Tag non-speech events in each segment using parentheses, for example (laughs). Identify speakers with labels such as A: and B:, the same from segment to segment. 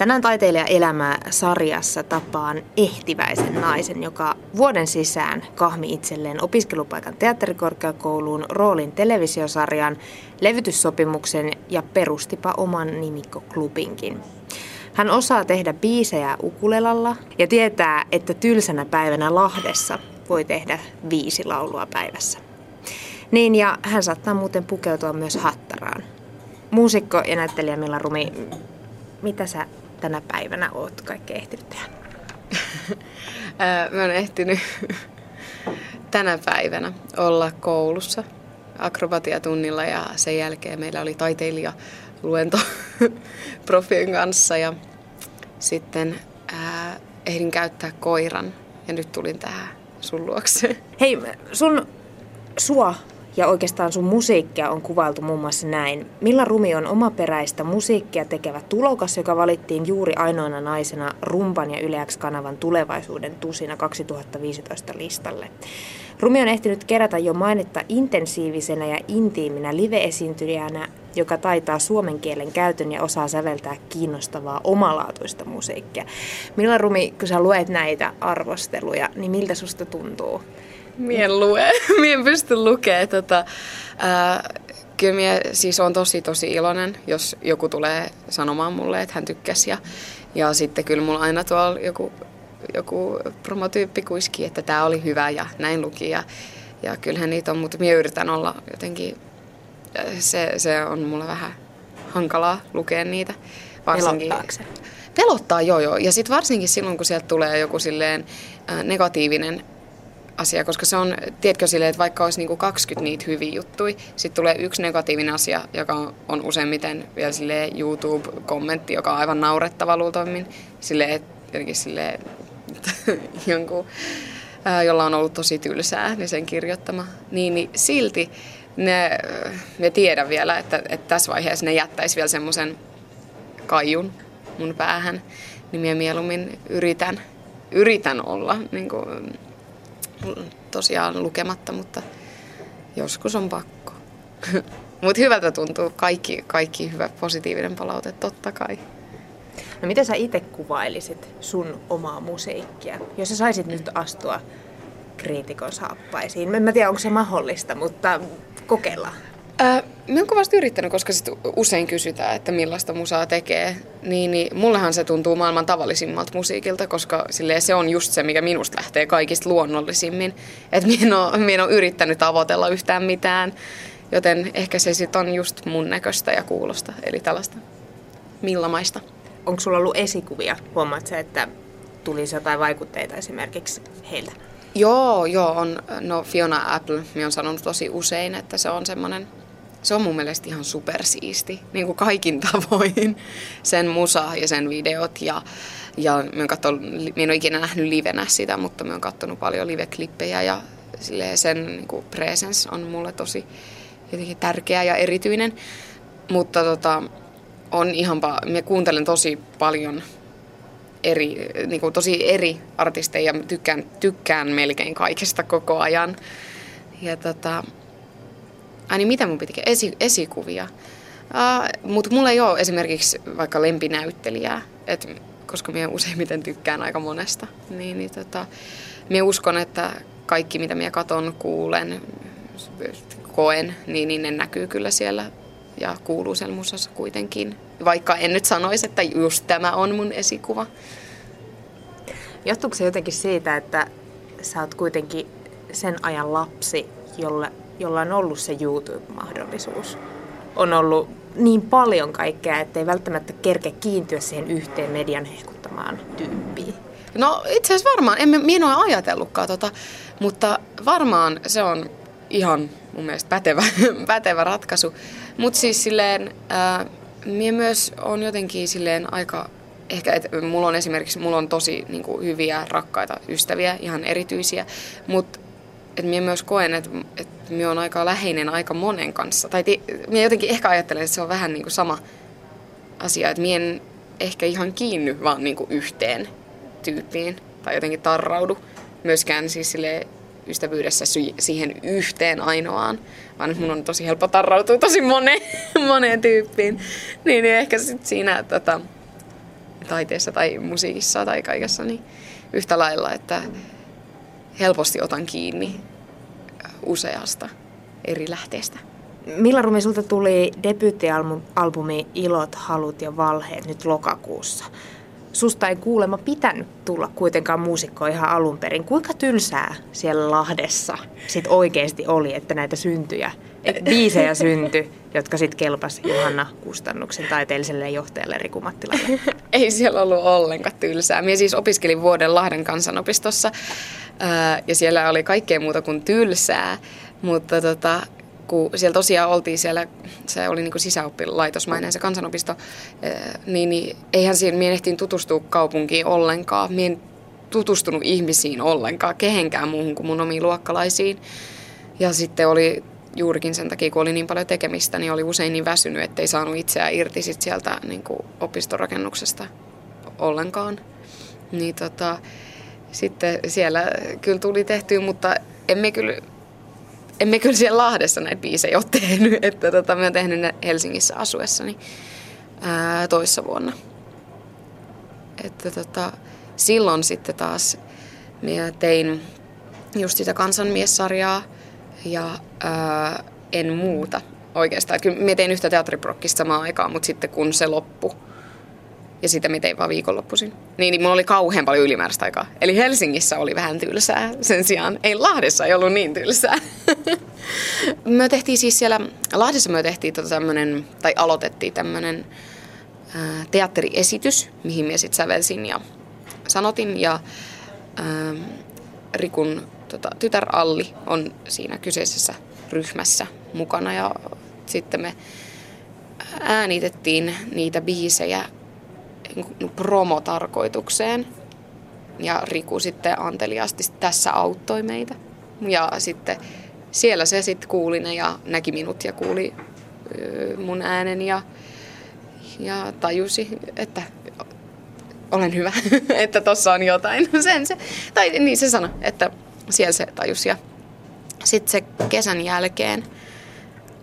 A: Tänään taiteilija elämää sarjassa tapaan ehtiväisen naisen, joka vuoden sisään kahmi itselleen opiskelupaikan teatterikorkeakouluun, roolin televisiosarjan, levytyssopimuksen ja perustipa oman nimikkoklubinkin. Hän osaa tehdä biisejä ukulelalla ja tietää, että tylsänä päivänä Lahdessa voi tehdä viisi laulua päivässä. Niin, ja hän saattaa muuten pukeutua myös hattaraan. Muusikko ja näyttelijä Milla Rumi, mitä sä tänä päivänä oot kaikkea ehtinyt tehdä? (laughs)
B: Mä oon ehtinyt (laughs) tänä päivänä olla koulussa akrobatiatunnilla ja sen jälkeen meillä oli taiteilija luento (laughs) profien kanssa ja sitten ää, ehdin käyttää koiran ja nyt tulin tähän sun luokse.
A: Hei, sun sua ja oikeastaan sun musiikkia on kuvailtu muun muassa näin. Milla Rumi on omaperäistä musiikkia tekevä tulokas, joka valittiin juuri ainoana naisena Rumpan ja Yleäks kanavan tulevaisuuden tusina 2015 listalle. Rumi on ehtinyt kerätä jo mainetta intensiivisenä ja intiiminä live-esiintyjänä, joka taitaa suomen kielen käytön ja osaa säveltää kiinnostavaa omalaatuista musiikkia. Milla Rumi, kun sä luet näitä arvosteluja, niin miltä susta tuntuu?
B: Mien lue. (laughs) Mien pysty lukemaan. Tota, ää, kyllä mie siis on tosi tosi iloinen, jos joku tulee sanomaan mulle, että hän tykkäsi. Ja, ja sitten kyllä mulla aina tuolla joku, joku promotyyppi kuiski, että tämä oli hyvä ja näin luki. Ja, ja kyllähän niitä on, mutta minä yritän olla jotenkin, se, se on mulle vähän hankalaa lukea niitä.
A: Varsinkin,
B: Pelottaa, joo joo. Ja sitten varsinkin silloin, kun sieltä tulee joku silleen negatiivinen asia, koska se on, tiedätkö silleen, että vaikka olisi niinku 20 niitä hyviä juttuja, sitten tulee yksi negatiivinen asia, joka on useimmiten vielä sille YouTube-kommentti, joka on aivan naurettava luultavimmin, silleen, jotenkin silleen, (laughs) jonkun, jolla on ollut tosi tylsää, niin sen kirjoittama, niin, niin silti ne, ne tiedän vielä, että, että tässä vaiheessa ne jättäisi vielä semmoisen kaijun mun päähän, niin mieluummin yritän, yritän olla niin kuin, tosiaan lukematta, mutta joskus on pakko. (laughs) mutta hyvältä tuntuu kaikki, kaikki hyvä positiivinen palaute, totta kai.
A: No miten sä itse kuvailisit sun omaa musiikkia, jos sä saisit nyt astua kriitikon saappaisiin? En mä tiedä, onko se mahdollista, mutta kokeillaan.
B: Äh, mä oon kovasti yrittänyt, koska sit usein kysytään, että millaista musaa tekee. Niin, niin mullehan se tuntuu maailman tavallisimmalta musiikilta, koska se on just se, mikä minusta lähtee kaikista luonnollisimmin. Että minä en, en ole yrittänyt tavoitella yhtään mitään, joten ehkä se sitten on just mun näköistä ja kuulosta, eli tällaista millamaista.
A: Onko sulla ollut esikuvia? Huomaat se, että tulisi jotain vaikutteita esimerkiksi heiltä?
B: Joo, joo. On, no Fiona Apple, minä on sanonut tosi usein, että se on semmoinen se on mun mielestä ihan supersiisti, niin kuin kaikin tavoin, sen musa ja sen videot. Ja, ja mä, oon katsonut, mä en ole ikinä nähnyt livenä sitä, mutta mä oon katsonut paljon liveklippejä ja sen niin kuin presence on mulle tosi jotenkin tärkeä ja erityinen. Mutta tota, on ihan, mä kuuntelen tosi paljon eri, niin kuin tosi eri artisteja ja tykkään, tykkään melkein kaikesta koko ajan. Ja tota, Ai niin, mitä mun pitikin? Esi, esikuvia. Uh, Mutta mulla ei ole esimerkiksi vaikka lempinäyttelijää, et, koska minä useimmiten tykkään aika monesta. Niin, niin tota, minä uskon, että kaikki mitä minä katon, kuulen, koen, niin, niin ne näkyy kyllä siellä ja kuuluu siellä musassa kuitenkin. Vaikka en nyt sanoisi, että just tämä on mun esikuva.
A: Johtuuko se jotenkin siitä, että sä oot kuitenkin sen ajan lapsi, jolle jolla on ollut se YouTube-mahdollisuus. On ollut niin paljon kaikkea, ettei välttämättä kerke kiintyä siihen yhteen median hehkuttamaan tyyppiin.
B: No itse asiassa varmaan, en minä ole ajatellutkaan tota, mutta varmaan se on ihan mun mielestä pätevä, (laughs) pätevä ratkaisu. Mutta siis silleen, ää, minä myös on jotenkin silleen aika, ehkä että mulla on esimerkiksi, mulla on tosi niin kuin, hyviä, rakkaita ystäviä, ihan erityisiä, mutta että minä myös koen, että, että minä olen aika läheinen aika monen kanssa. Tai minä jotenkin ehkä ajattelen, että se on vähän niin kuin sama asia, että minä en ehkä ihan kiinny vaan niin kuin yhteen tyyppiin tai jotenkin tarraudu myöskään siis sille ystävyydessä sy- siihen yhteen ainoaan, vaan mun on tosi helppo tarrautua tosi moneen, (laughs) moneen tyyppiin. Niin, niin ehkä sit siinä, tota, taiteessa tai musiikissa tai kaikessa, niin yhtä lailla, että helposti otan kiinni useasta eri lähteestä.
A: Milla Rumi, sulta tuli debyyttialbumi Ilot, halut ja valheet nyt lokakuussa. Susta ei kuulemma pitänyt tulla kuitenkaan muusikko ihan alun perin. Kuinka tylsää siellä Lahdessa sit oikeasti oli, että näitä syntyjä, biisejä syntyi, jotka sitten kelpas Johanna Kustannuksen taiteelliselle johtajalle Riku Mattilalle? (laughs)
B: Ei siellä ollut ollenkaan tylsää. Minä siis opiskelin vuoden Lahden kansanopistossa ja siellä oli kaikkea muuta kuin tylsää. Mutta tota, kun siellä tosiaan oltiin siellä, se oli niin kuin sisäoppilaitosmainen se kansanopisto, niin, niin eihän siinä, minä ehtiin tutustua kaupunkiin ollenkaan. Minä en tutustunut ihmisiin ollenkaan, kehenkään muuhun kuin mun omiin luokkalaisiin. Ja sitten oli juurikin sen takia, kun oli niin paljon tekemistä, niin oli usein niin väsynyt, ettei saanut itseään irti sit sieltä niin kuin opistorakennuksesta ollenkaan. Niin tota, sitten siellä kyllä tuli tehtyä, mutta emme kyllä emme kyllä siellä Lahdessa näitä biisejä ole tehnyt, (laughs) että tota, mä oon tehnyt ne Helsingissä asuessani ää, toissa vuonna. Että tota, silloin sitten taas minä tein just sitä kansanmiessarjaa ja ää, en muuta oikeastaan. Kyllä minä tein yhtä teatteriprokkista samaan aikaan, mutta sitten kun se loppui, ja sitä me tein vaan viikonloppuisin. Niin, niin mulla oli kauhean paljon ylimääräistä aikaa. Eli Helsingissä oli vähän tylsää sen sijaan. Ei Lahdessa ei ollut niin tylsää. (laughs) me tehtiin siis siellä, Lahdessa me tehtiin tota tämmönen, tai aloitettiin tämmönen ää, teatteriesitys, mihin me sitten sävelsin ja sanotin. Ja ää, Rikun tota, tytär Alli on siinä kyseisessä ryhmässä mukana ja sitten me äänitettiin niitä biisejä promotarkoitukseen. Ja Riku sitten anteliaasti tässä auttoi meitä. Ja sitten siellä se sitten kuuli ne ja näki minut ja kuuli mun äänen ja, ja tajusi, että olen hyvä, (laughs) että tossa on jotain. (laughs) Sen se, tai niin se sanoi, että siellä se tajusi. Ja sitten se kesän jälkeen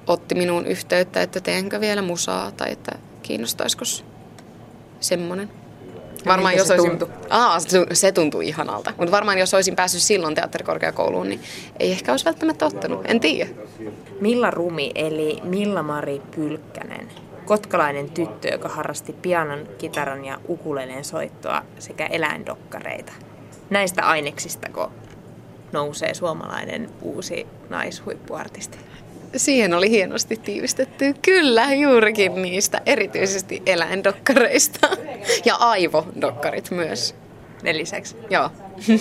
B: otti minuun yhteyttä, että teenkö vielä musaa tai että kiinnostaisiko semmonen.
A: Varmaan jos se olisin... tuntui?
B: Aa, se tuntui ihanalta. Mutta varmaan jos olisin päässyt silloin teatterikorkeakouluun, niin ei ehkä olisi välttämättä ottanut. En tiedä.
A: Milla Rumi eli Milla-Mari Pylkkänen. Kotkalainen tyttö, joka harrasti pianon, kitaran ja ukuleleen soittoa sekä eläindokkareita. Näistä aineksistako nousee suomalainen uusi naishuippuartisti?
B: Siihen oli hienosti tiivistetty. Kyllä, juurikin niistä, erityisesti eläindokkareista. Ja aivodokkarit myös.
A: Ne lisäksi?
B: Joo.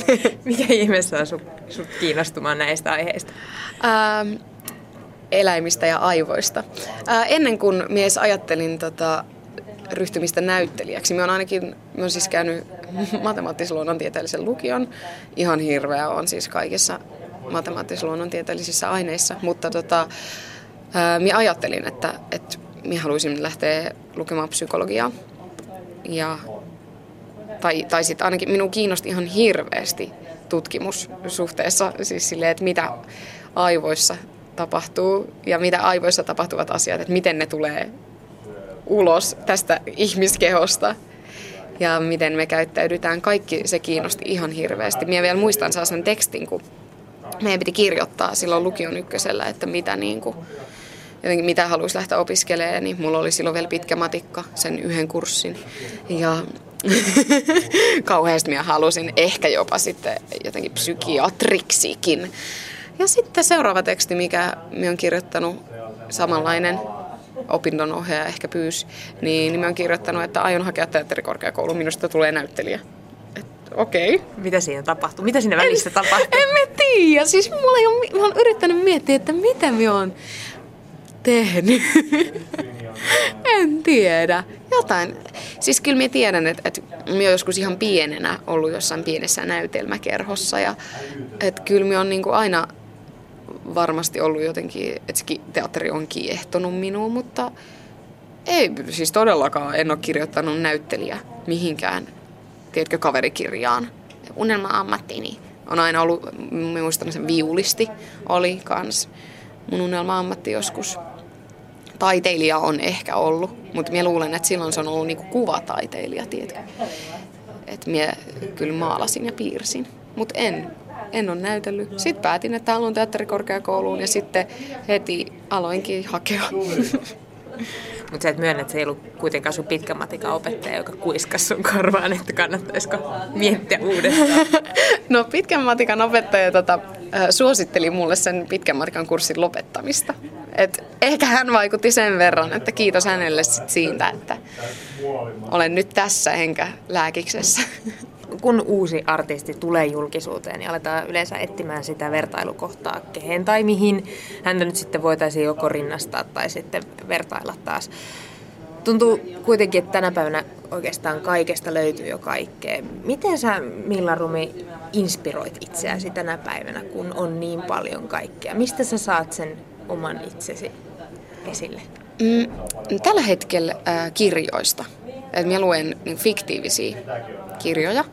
B: (laughs)
A: Mikä ihme saa sut, sut kiinnostumaan näistä aiheista?
B: Ähm, eläimistä ja aivoista. Äh, ennen kuin mies ajattelin tota, ryhtymistä näyttelijäksi, mä oon ainakin, mä oon siis käynyt (laughs) matemaattis-luonnontieteellisen lukion. Ihan hirveä on siis kaikissa matemaattis-luonnontieteellisissä aineissa, mutta tota, minä ajattelin, että, että minä haluaisin lähteä lukemaan psykologiaa. Ja, tai, tai sitten ainakin minun kiinnosti ihan hirveästi tutkimus suhteessa, siis silleen, että mitä aivoissa tapahtuu ja mitä aivoissa tapahtuvat asiat, että miten ne tulee ulos tästä ihmiskehosta ja miten me käyttäydytään. Kaikki se kiinnosti ihan hirveästi. Minä vielä muistan sellaisen tekstin, kun meidän piti kirjoittaa silloin lukion ykkösellä, että mitä, niin kuin, jotenkin, mitä haluaisi lähteä opiskelemaan, niin mulla oli silloin vielä pitkä matikka, sen yhden kurssin. Ja (laughs) kauheasti minä halusin ehkä jopa sitten jotenkin psykiatriksikin. Ja sitten seuraava teksti, mikä minä olen kirjoittanut, samanlainen opinnonohjaaja ehkä pyysi, niin minä olen kirjoittanut, että aion hakea teatterikorkeakouluun, minusta tulee näyttelijä. Okei. Okay.
A: Mitä siinä tapahtuu? Mitä siinä välissä
B: en,
A: tapahtuu?
B: En mä tiedä. Siis mulla on, mä oon yrittänyt miettiä, että mitä mä oon tehnyt. en tiedä. Jotain. Siis kyllä mä tiedän, että, että mä oon joskus ihan pienenä ollut jossain pienessä näytelmäkerhossa. Ja että kyllä mä oon niin aina varmasti ollut jotenkin, että teatteri on kiehtonut minuun, mutta ei siis todellakaan en ole kirjoittanut näyttelijä mihinkään tiedätkö, kaverikirjaan. Unelma-ammattini on aina ollut, mä muistan sen viulisti oli kans mun unelma-ammatti joskus. taiteilija on ehkä ollut, mutta minä luulen, että silloin se on ollut niinku kuvataiteilija, tiedätkö? Että minä kyllä maalasin ja piirsin, mutta en, en ole näytellyt. Sitten päätin, että haluan teatterikorkeakouluun ja sitten heti aloinkin hakea. (laughs)
A: Mutta sä et myönnä, että se ei ollut kuitenkaan sun pitkän matikan opettaja, joka kuiskas sun korvaan, että kannattaisiko miettiä uudestaan. (laughs)
B: no pitkän matikan opettaja tota, suositteli mulle sen pitkän matikan kurssin lopettamista. Et ehkä hän vaikutti sen verran, että kiitos hänelle sit siitä, että olen nyt tässä enkä lääkiksessä. (laughs)
A: Kun uusi artisti tulee julkisuuteen, niin aletaan yleensä etsimään sitä vertailukohtaa kehen tai mihin häntä nyt sitten voitaisiin joko rinnastaa tai sitten vertailla taas. Tuntuu kuitenkin, että tänä päivänä oikeastaan kaikesta löytyy jo kaikkea. Miten sä, Milla Rumi, inspiroit itseäsi tänä päivänä, kun on niin paljon kaikkea? Mistä sä saat sen oman itsesi esille?
B: Mm, tällä hetkellä äh, kirjoista. Et mä luen niin, fiktiivisiä kirjoja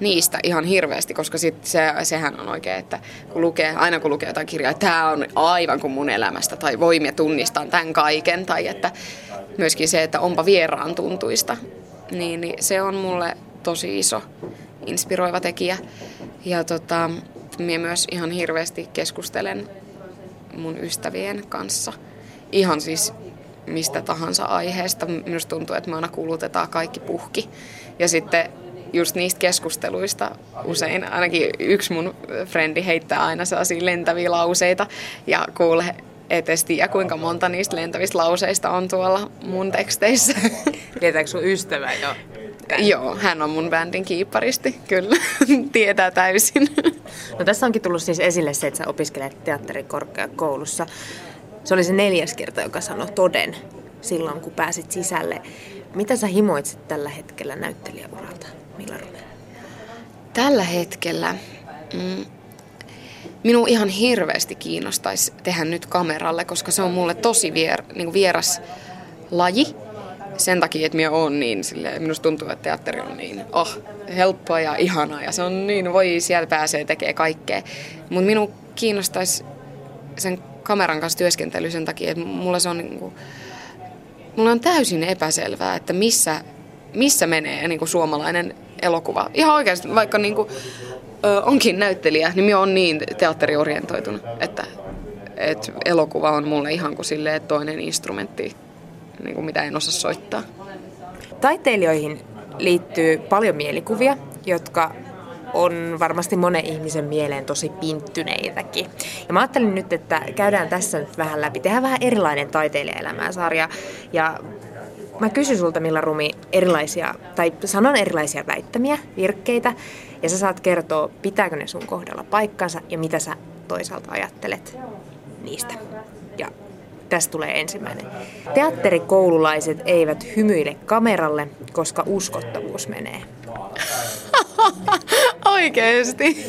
B: niistä ihan hirveästi, koska sit se, sehän on oikein, että kun lukee, aina kun lukee jotain kirjaa, että tämä on aivan kuin mun elämästä, tai voimia tunnistaa tämän kaiken, tai että myöskin se, että onpa vieraan tuntuista, niin, niin se on mulle tosi iso inspiroiva tekijä. Ja tota, minä myös ihan hirveästi keskustelen mun ystävien kanssa. Ihan siis mistä tahansa aiheesta. Minusta tuntuu, että me aina kuulutetaan kaikki puhki. Ja sitten just niistä keskusteluista usein, ainakin yksi mun frendi heittää aina sellaisia lentäviä lauseita ja kuule, et edes tiedä, kuinka monta niistä lentävistä lauseista on tuolla mun teksteissä. (laughs)
A: Tietääkö sun ystävä jo?
B: Joo, hän on mun bändin kiipparisti, kyllä. (laughs) Tietää täysin.
A: No tässä onkin tullut siis esille se, että sä opiskelet teatterikorkeakoulussa. Se oli se neljäs kerta, joka sanoi toden silloin, kun pääsit sisälle. Mitä sä himoitset tällä hetkellä näyttelijäuralta, Milla?
B: Tällä hetkellä mm, minun ihan hirveästi kiinnostaisi tehdä nyt kameralle, koska se on mulle tosi vier, niin vieras laji. Sen takia, että minä olen niin, sille, minusta tuntuu, että teatteri on niin oh, helppoa ja ihanaa ja se on niin, voi sieltä pääsee tekee kaikkea. Mutta minun kiinnostaisi sen kameran kanssa työskentely sen takia, että mulla se on niin kuin, mulla on täysin epäselvää, että missä, missä menee niin kuin suomalainen elokuva. Ihan oikeasti, vaikka niin kuin, ö, onkin näyttelijä, niin minä on niin teatteriorientoitunut, että, että elokuva on mulle ihan kuin toinen instrumentti, niin kuin mitä en osaa soittaa.
A: Taiteilijoihin liittyy paljon mielikuvia, jotka on varmasti monen ihmisen mieleen tosi pinttyneitäkin. Ja mä ajattelin nyt, että käydään tässä nyt vähän läpi. Tehdään vähän erilainen taiteilijaelämää sarja. Ja mä kysyn sulta Milla Rumi erilaisia, tai sanon erilaisia väittämiä, virkkeitä, ja sä saat kertoa, pitääkö ne sun kohdalla paikkansa ja mitä sä toisaalta ajattelet niistä. Ja tästä tulee ensimmäinen. Teatterikoululaiset eivät hymyile kameralle, koska uskottavuus menee. (laughs)
B: Oikeesti.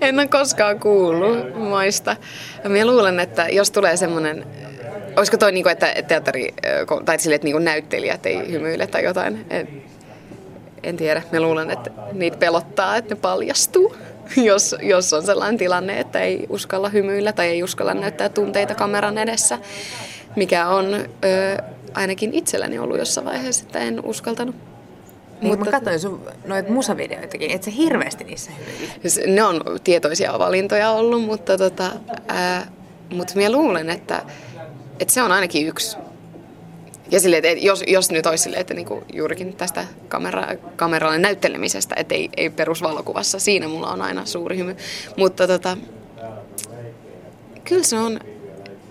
B: En ole koskaan kuullut maista. Mä luulen, että jos tulee semmoinen olisiko toi niinku, että teatteri, tai sille, että niinku näyttelijät ei hymyile tai jotain? En, en tiedä. Mä luulen, että niitä pelottaa, että ne paljastuu. (laughs) Jos, jos on sellainen tilanne, että ei uskalla hymyillä tai ei uskalla näyttää tunteita kameran edessä, mikä on ö, ainakin itselläni ollut jossain vaiheessa, että en uskaltanut.
A: Niin, mutta... mä katsoin sun noita musavideoitakin, että se hirveästi niissä hymyili.
B: Ne on tietoisia valintoja ollut, mutta tota, ää, mutta mä luulen, että, että se on ainakin yksi. Ja silleen, että jos, jos nyt olisi silleen, että niinku juurikin tästä kamera, kameralle näyttelemisestä, että ei, ei perusvalokuvassa, siinä mulla on aina suuri hymy. Mutta tota, kyllä se on,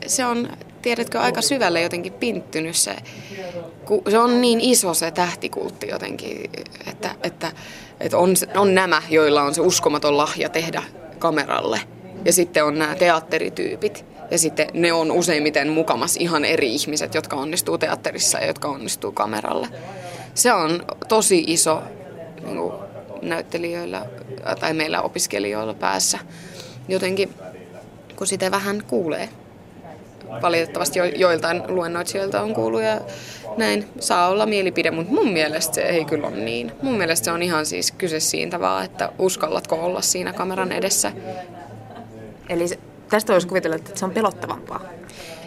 B: se on, tiedätkö, aika syvälle jotenkin pinttynyt se, se on niin iso se tähtikultti jotenkin, että, että, että on, on nämä, joilla on se uskomaton lahja tehdä kameralle. Ja sitten on nämä teatterityypit ja sitten ne on useimmiten mukamas ihan eri ihmiset, jotka onnistuu teatterissa ja jotka onnistuu kameralle. Se on tosi iso niin kuin näyttelijöillä tai meillä opiskelijoilla päässä. Jotenkin, kun sitä vähän kuulee. Valitettavasti jo, joiltain luennoitsijoilta on kuullut ja näin saa olla mielipide, mutta mun mielestä se ei kyllä ole niin. Mun mielestä se on ihan siis kyse siitä vaan, että uskallatko olla siinä kameran edessä.
A: Eli tästä voisi kuvitella, että se on pelottavampaa.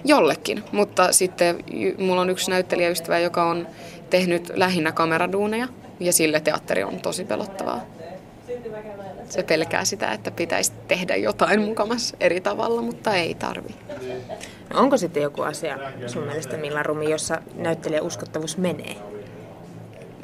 B: Jollekin, mutta sitten mulla on yksi näyttelijäystävä, joka on tehnyt lähinnä kameraduuneja ja sille teatteri on tosi pelottavaa. Se pelkää sitä, että pitäisi tehdä jotain mukamassa eri tavalla, mutta ei tarvi.
A: No onko sitten joku asia sun mielestä Milla Rumi, jossa näyttelijän uskottavuus menee?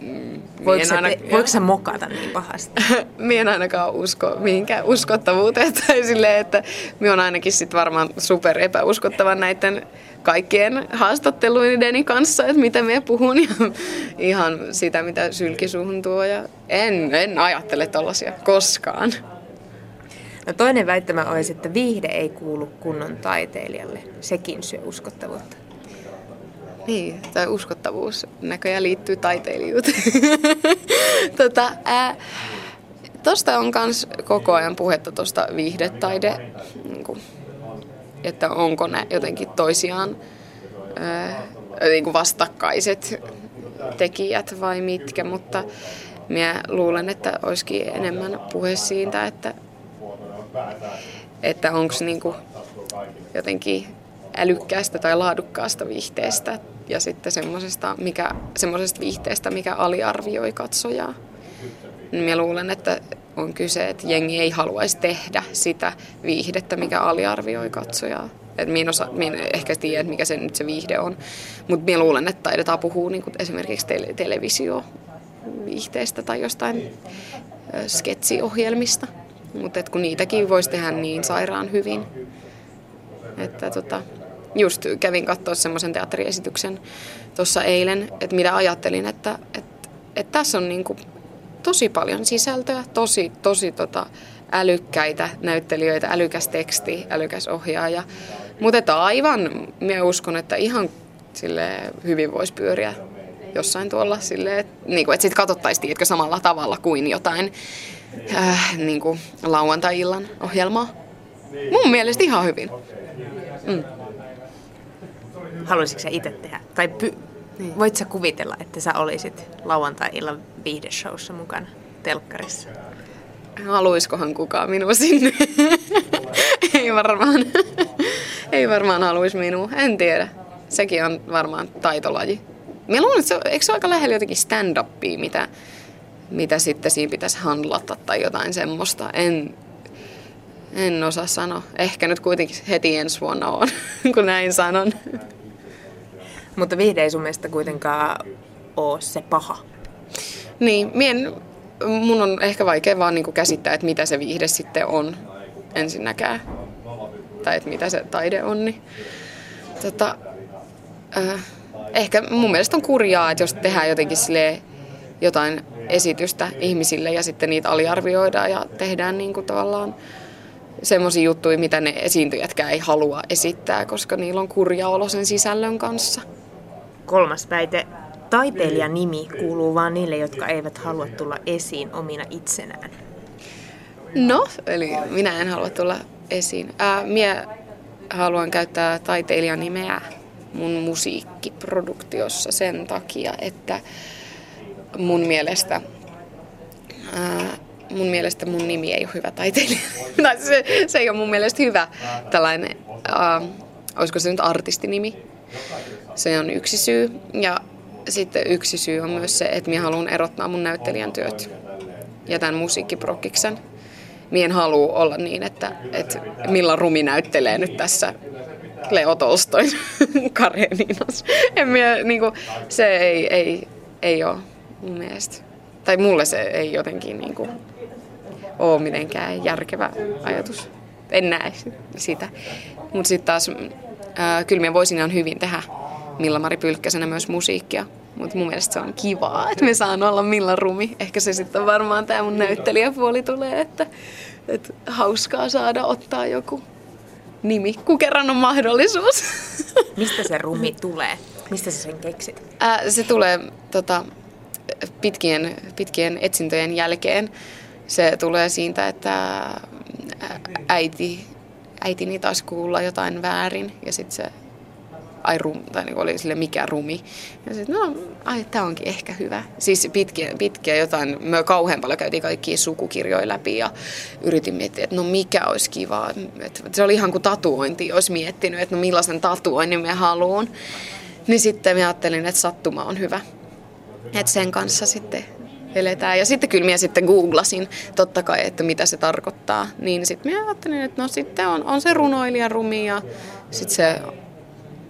B: Mm,
A: voiko,
B: aina,
A: te, voiko sä mokata niin pahasti? (laughs)
B: Mie en ainakaan usko mihinkään uskottavuuteen. Tai silleen, että minä on ainakin sit varmaan super epäuskottava näiden kaikkien haastatteluideni kanssa, että mitä me puhun ja (laughs) ihan sitä, mitä sylkisuuhun tuo. Ja en, en ajattele tollasia koskaan.
A: No toinen väittämä olisi, että viihde ei kuulu kunnon taiteilijalle. Sekin syö uskottavuutta.
B: Niin, tai uskottavuus näköjään liittyy taiteilijuuteen. (laughs) tota, ää, tosta on myös koko ajan puhetta tuosta viihdetaide, niin kuin, että onko ne jotenkin toisiaan ää, niin kuin vastakkaiset tekijät vai mitkä, mutta minä luulen, että olisikin enemmän puhe siitä, että, että onko niinku jotenkin älykkäästä tai laadukkaasta viihteestä ja sitten semmoisesta, mikä, semmoisesta viihteestä, mikä aliarvioi katsojaa. Niin minä luulen, että on kyse, että jengi ei haluaisi tehdä sitä viihdettä, mikä aliarvioi katsojaa. Et minä, osa, minä ehkä tiedä, mikä se nyt se viihde on, mutta minä luulen, että taidetaan puhua niin esimerkiksi tele- televisioviihteestä tai jostain sketsiohjelmista. Mutta kun niitäkin voisi tehdä niin sairaan hyvin. Että tota, just kävin katsoa semmoisen teatteriesityksen tuossa eilen, että mitä ajattelin, että, että, että tässä on niinku tosi paljon sisältöä, tosi, tosi tota, älykkäitä näyttelijöitä, älykäs teksti, älykäs ohjaaja. Mutta että aivan, minä uskon, että ihan sille hyvin voisi pyöriä jossain tuolla silleen, että, niin kuin, että sitten katsottaisiin, tiedätkö, samalla tavalla kuin jotain äh, niin kuin lauantai-illan ohjelmaa. Mun mielestä ihan hyvin. Mm.
A: Haluaisitko sä itse tehdä? Tai py- niin. voit sä kuvitella, että sä olisit lauantai-illan viihdeshowssa mukana telkkarissa?
B: Haluiskohan kukaan minua sinne? (laughs) Ei varmaan. Ei varmaan haluaisi minua. En tiedä. Sekin on varmaan taitolaji. Mä luulen, että se, eikö se ole aika lähellä jotenkin stand-upia, mitä, mitä sitten siinä pitäisi handlata tai jotain semmoista. En, en osaa sanoa. Ehkä nyt kuitenkin heti ensi vuonna on, (laughs) kun näin sanon.
A: Mutta viihde ei sun mielestä kuitenkaan ole se paha.
B: Niin, mien, mun on ehkä vaikea vaan niinku käsittää, että mitä se viihde sitten on ensinnäkään. Tai että mitä se taide on. Niin. Tota, äh, ehkä mun mielestä on kurjaa, että jos tehdään jotenkin jotain esitystä ihmisille ja sitten niitä aliarvioidaan ja tehdään niin kuin tavallaan semmoisia juttuja, mitä ne esiintyjätkään ei halua esittää, koska niillä on kurja olo sen sisällön kanssa.
A: Kolmas väite. Taiteilijan nimi kuuluu vain niille, jotka eivät halua tulla esiin omina itsenään.
B: No, eli minä en halua tulla esiin. Ää, minä haluan käyttää taiteilijan nimeä mun musiikkiproduktiossa sen takia, että mun mielestä, ää, mun mielestä mun nimi ei ole hyvä taiteilija. (laughs) se, se ei ole mun mielestä hyvä tällainen, ää, olisiko se nyt artistinimi. Se on yksi syy. Ja sitten yksi syy on myös se, että minä haluan erottaa mun näyttelijän työt ja tämän musiikkiprokkiksen. Mien halua olla niin, että, että Milla Rumi näyttelee nyt tässä Leo Tolstoin (laughs) Kareninas. En minä, niin kuin, se ei, ei, ei ole mun mielestä. Tai mulle se ei jotenkin niin kuin, ole mitenkään järkevä ajatus. En näe sitä. Mutta sitten taas ää, kyllä minä voisin ihan hyvin tehdä Milla-Mari Pylkkäsenä myös musiikkia. Mutta mun mielestä se on kivaa, että me saan olla Milla Rumi. Ehkä se sitten varmaan tämä mun näyttelijäpuoli tulee, että, että hauskaa saada ottaa joku nimi, kun kerran on mahdollisuus. (laughs)
A: Mistä se rumi tulee? Mistä sä sen keksit?
B: Ää, se tulee tota, pitkien, pitkien etsintöjen jälkeen. Se tulee siitä, että äiti, äitini taisi kuulla jotain väärin ja sitten se ai rum, tai niin oli sille mikä rumi. Ja sitten, no, ai, tämä onkin ehkä hyvä. Siis pitkiä, pitkiä jotain, me kauhean paljon käytiin kaikkia sukukirjoja läpi ja yritin miettiä, että no mikä olisi kiva. Et se oli ihan kuin tatuointi, olisi miettinyt, että no millaisen tatuoinnin me haluan. Niin sitten mä ajattelin, että sattuma on hyvä. Että sen kanssa sitten eletään. Ja sitten kyllä minä sitten googlasin totta kai, että mitä se tarkoittaa. Niin sitten minä ajattelin, että no sitten on, on se runoilijan rumi ja sitten se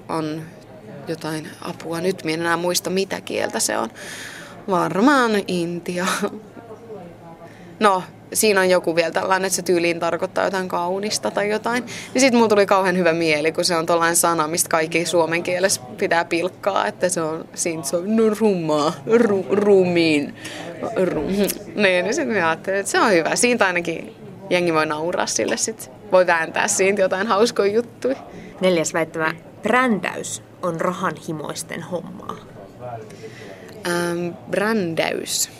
B: on jotain apua. Nyt minä en enää muista mitä kieltä se on. Varmaan Intia. No, siinä on joku vielä tällainen, että se tyyliin tarkoittaa jotain kaunista tai jotain. Ja sitten mulla tuli kauhean hyvä mieli, kun se on tällainen sana, mistä kaikki suomen kielessä pitää pilkkaa, että se on, siinä se on no, rummaa, ru, rumiin. Rum. Niin, niin sitten ajattelin, että se on hyvä. Siitä ainakin jengi voi nauraa sille sit. Voi vääntää siitä jotain hauskoja juttuja.
A: Neljäs väittävä brändäys on rahanhimoisten hommaa.
B: Ähm, brändäys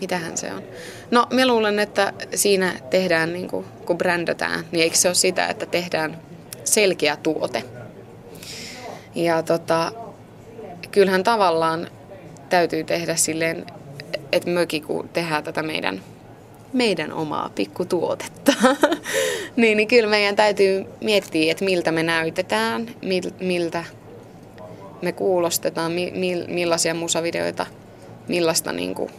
B: mitähän se on? No, mä luulen, että siinä tehdään, niin kuin, kun brändätään, niin eikö se ole sitä, että tehdään selkeä tuote. Ja tota, kyllähän tavallaan täytyy tehdä silleen, että möki kun tehdään tätä meidän, meidän omaa pikkutuotetta, (laughs) niin, niin kyllä meidän täytyy miettiä, että miltä me näytetään, miltä me kuulostetaan, millaisia musavideoita, millaista niin kuin,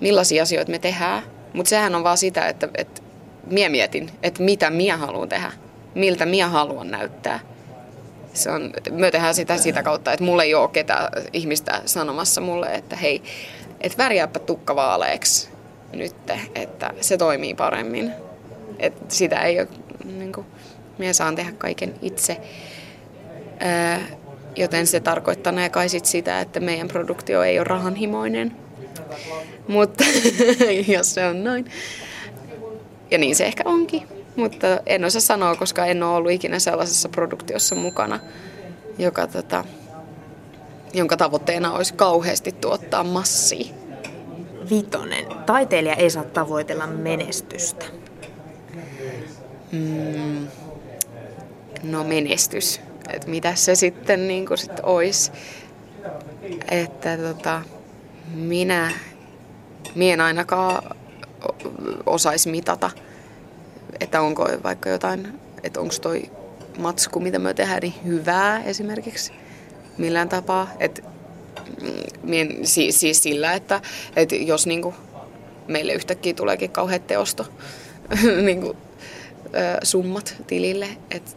B: millaisia asioita me tehdään. Mutta sehän on vaan sitä, että, että mie mietin, että mitä minä haluan tehdä, miltä minä haluan näyttää. Se on, me tehdään sitä sitä kautta, että mulle ei ole ketään ihmistä sanomassa mulle, että hei, että värjääpä tukka vaaleeksi nyt, että se toimii paremmin. Että sitä ei ole, niin kuin, minä saan tehdä kaiken itse. Ää, joten se tarkoittaa kai sit sitä, että meidän produktio ei ole rahanhimoinen. Mutta (laughs) jos se on noin. Ja niin se ehkä onkin. Mutta en osaa sanoa, koska en ole ollut ikinä sellaisessa produktiossa mukana, joka, tota, jonka tavoitteena olisi kauheasti tuottaa massia.
A: Vitonen. Taiteilija ei saa tavoitella menestystä.
B: Mm, no menestys. Et mitä se sitten niin sit olisi. Että tota, minä mien ainakaan osaisi mitata, että onko vaikka jotain, että onko toi matsku, mitä me tehdään, niin hyvää esimerkiksi millään tapaa. Et, mm, mien, siis, siis sillä, että, että jos niinku, meille yhtäkkiä tuleekin kauhean teosto (laughs) niinku, summat tilille, että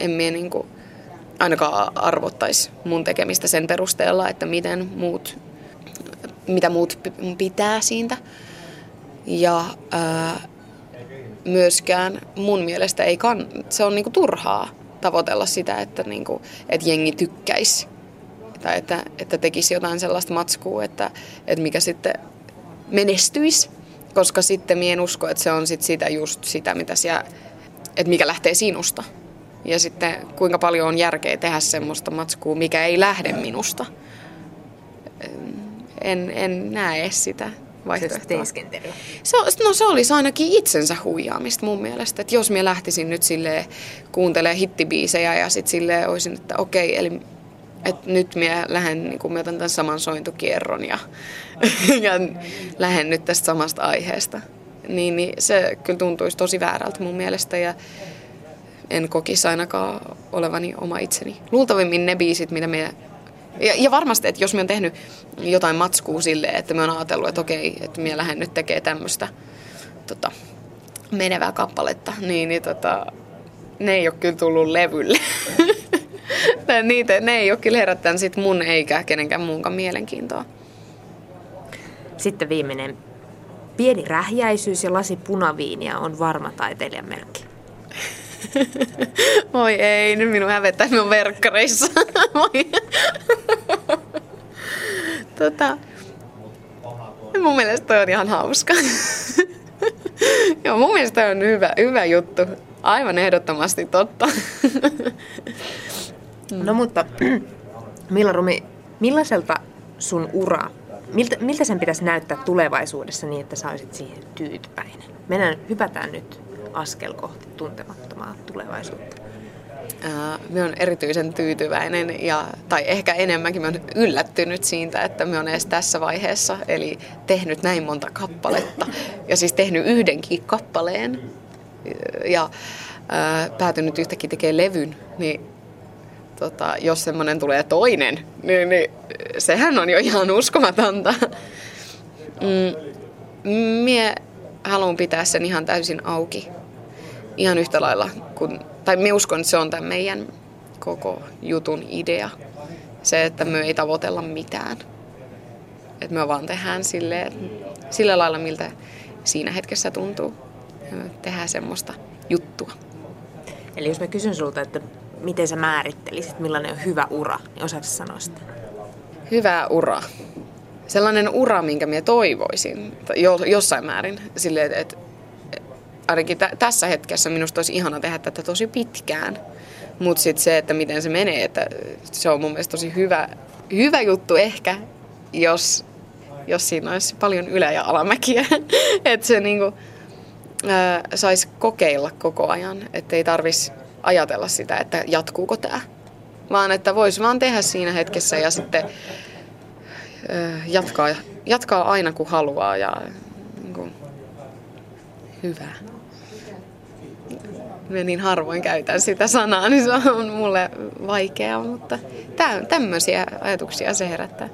B: en mie niinku, ainakaan arvottaisi mun tekemistä sen perusteella, että miten muut mitä muut pitää siitä. Ja ää, myöskään mun mielestä ei kann, se on niinku turhaa tavoitella sitä, että, niinku, että jengi tykkäisi. Tai että, että tekisi jotain sellaista matskua, että, että mikä sitten menestyisi. Koska sitten mien usko, että se on sit sitä just sitä, mitä siellä, että mikä lähtee sinusta. Ja sitten kuinka paljon on järkeä tehdä semmoista matskua, mikä ei lähde minusta en, en näe sitä vaihtoehtoa. Se, no se olisi ainakin itsensä huijaamista mun mielestä. Että jos minä lähtisin nyt sille kuuntelemaan hittibiisejä ja sitten sille olisin, että okei, eli että nyt minä lähden, niin kun minä otan tämän saman sointukierron ja, (laughs) ja lähden nyt tästä samasta aiheesta. Niin, niin se kyllä tuntuisi tosi väärältä mun mielestä ja en kokisi ainakaan olevani oma itseni. Luultavimmin ne biisit, mitä me ja, ja varmasti, että jos me on tehnyt jotain matskua silleen, että me on ajatellut, että okei, että minä lähden nyt tekemään tämmöistä tota, menevää kappaletta, niin, niin tota, ne ei ole kyllä tullut levylle. (laughs) (laughs) Niitä, ne ei ole kyllä herättänyt sit mun eikä kenenkään muunkaan mielenkiintoa.
A: Sitten viimeinen. Pieni rähjäisyys ja lasi punaviinia on varma taiteilijan merkki. (laughs)
B: Voi ei, nyt minun hävettää minun verkkareissa. (laughs) Tota, mun mielestä toi on ihan hauska. Joo, mun mielestä on hyvä, hyvä juttu. Aivan ehdottomasti totta.
A: No mutta, (clears throat) Milla Rumi, millaiselta sun ura, miltä, miltä sen pitäisi näyttää tulevaisuudessa niin, että sä olisit siihen tyytyväinen? Mennään, hypätään nyt askel kohti tuntemattomaa tulevaisuutta?
B: Mä oon erityisen tyytyväinen ja, tai ehkä enemmänkin mä oon yllättynyt siitä, että mä oon edes tässä vaiheessa, eli tehnyt näin monta kappaletta ja siis tehnyt yhdenkin kappaleen ja ää, päätynyt yhtäkkiä tekemään levyn, niin tota, jos semmoinen tulee toinen, niin, niin sehän on jo ihan uskomatonta. Mm, mie haluan pitää sen ihan täysin auki. Ihan yhtä lailla, kun, tai me uskon, että se on tämän meidän koko jutun idea. Se, että me ei tavoitella mitään. Että me vaan tehdään sille, sillä lailla, miltä siinä hetkessä tuntuu. Me tehdään semmoista juttua.
A: Eli jos mä kysyn sulta, että miten sä määrittelisit, millainen on hyvä ura, niin osaatko sanoa sitä?
B: Hyvä ura. Sellainen ura, minkä minä toivoisin jo, jossain määrin. Silleen, että ainakin t- tässä hetkessä minusta olisi ihana tehdä tätä tosi pitkään. Mutta sitten se, että miten se menee, että se on mun mielestä tosi hyvä, hyvä juttu ehkä, jos, jos siinä olisi paljon ylä- ja alamäkiä. (laughs) että se niinku, saisi kokeilla koko ajan, ettei tarvitsisi ajatella sitä, että jatkuuko tämä. Vaan että voisi vaan tehdä siinä hetkessä ja sitten jatkaa, jatkaa aina kun haluaa ja niin kuin, hyvä. Mä niin harvoin käytän sitä sanaa, niin se on mulle vaikeaa, mutta tämmöisiä ajatuksia se herättää.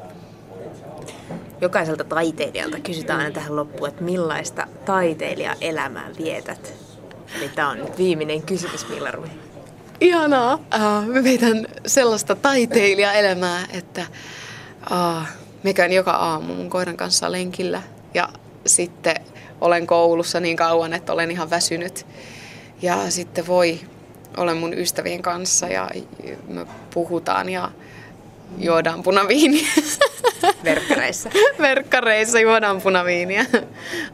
A: Jokaiselta taiteilijalta kysytään aina tähän loppuun, että millaista taiteilija-elämää vietät? Eli tämä on nyt viimeinen kysymys, Millarvi.
B: Ihanaa. Uh, mä veitän sellaista taiteilijaelämää, että uh, mä käyn joka aamu mun koiran kanssa lenkillä ja sitten olen koulussa niin kauan, että olen ihan väsynyt. Ja sitten voi, olen mun ystävien kanssa ja me puhutaan ja juodaan punaviiniä. (laughs)
A: Verkkareissa.
B: Verkkareissa juodaan punaviiniä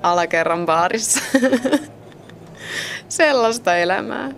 B: alakerran baarissa. Sellaista elämää.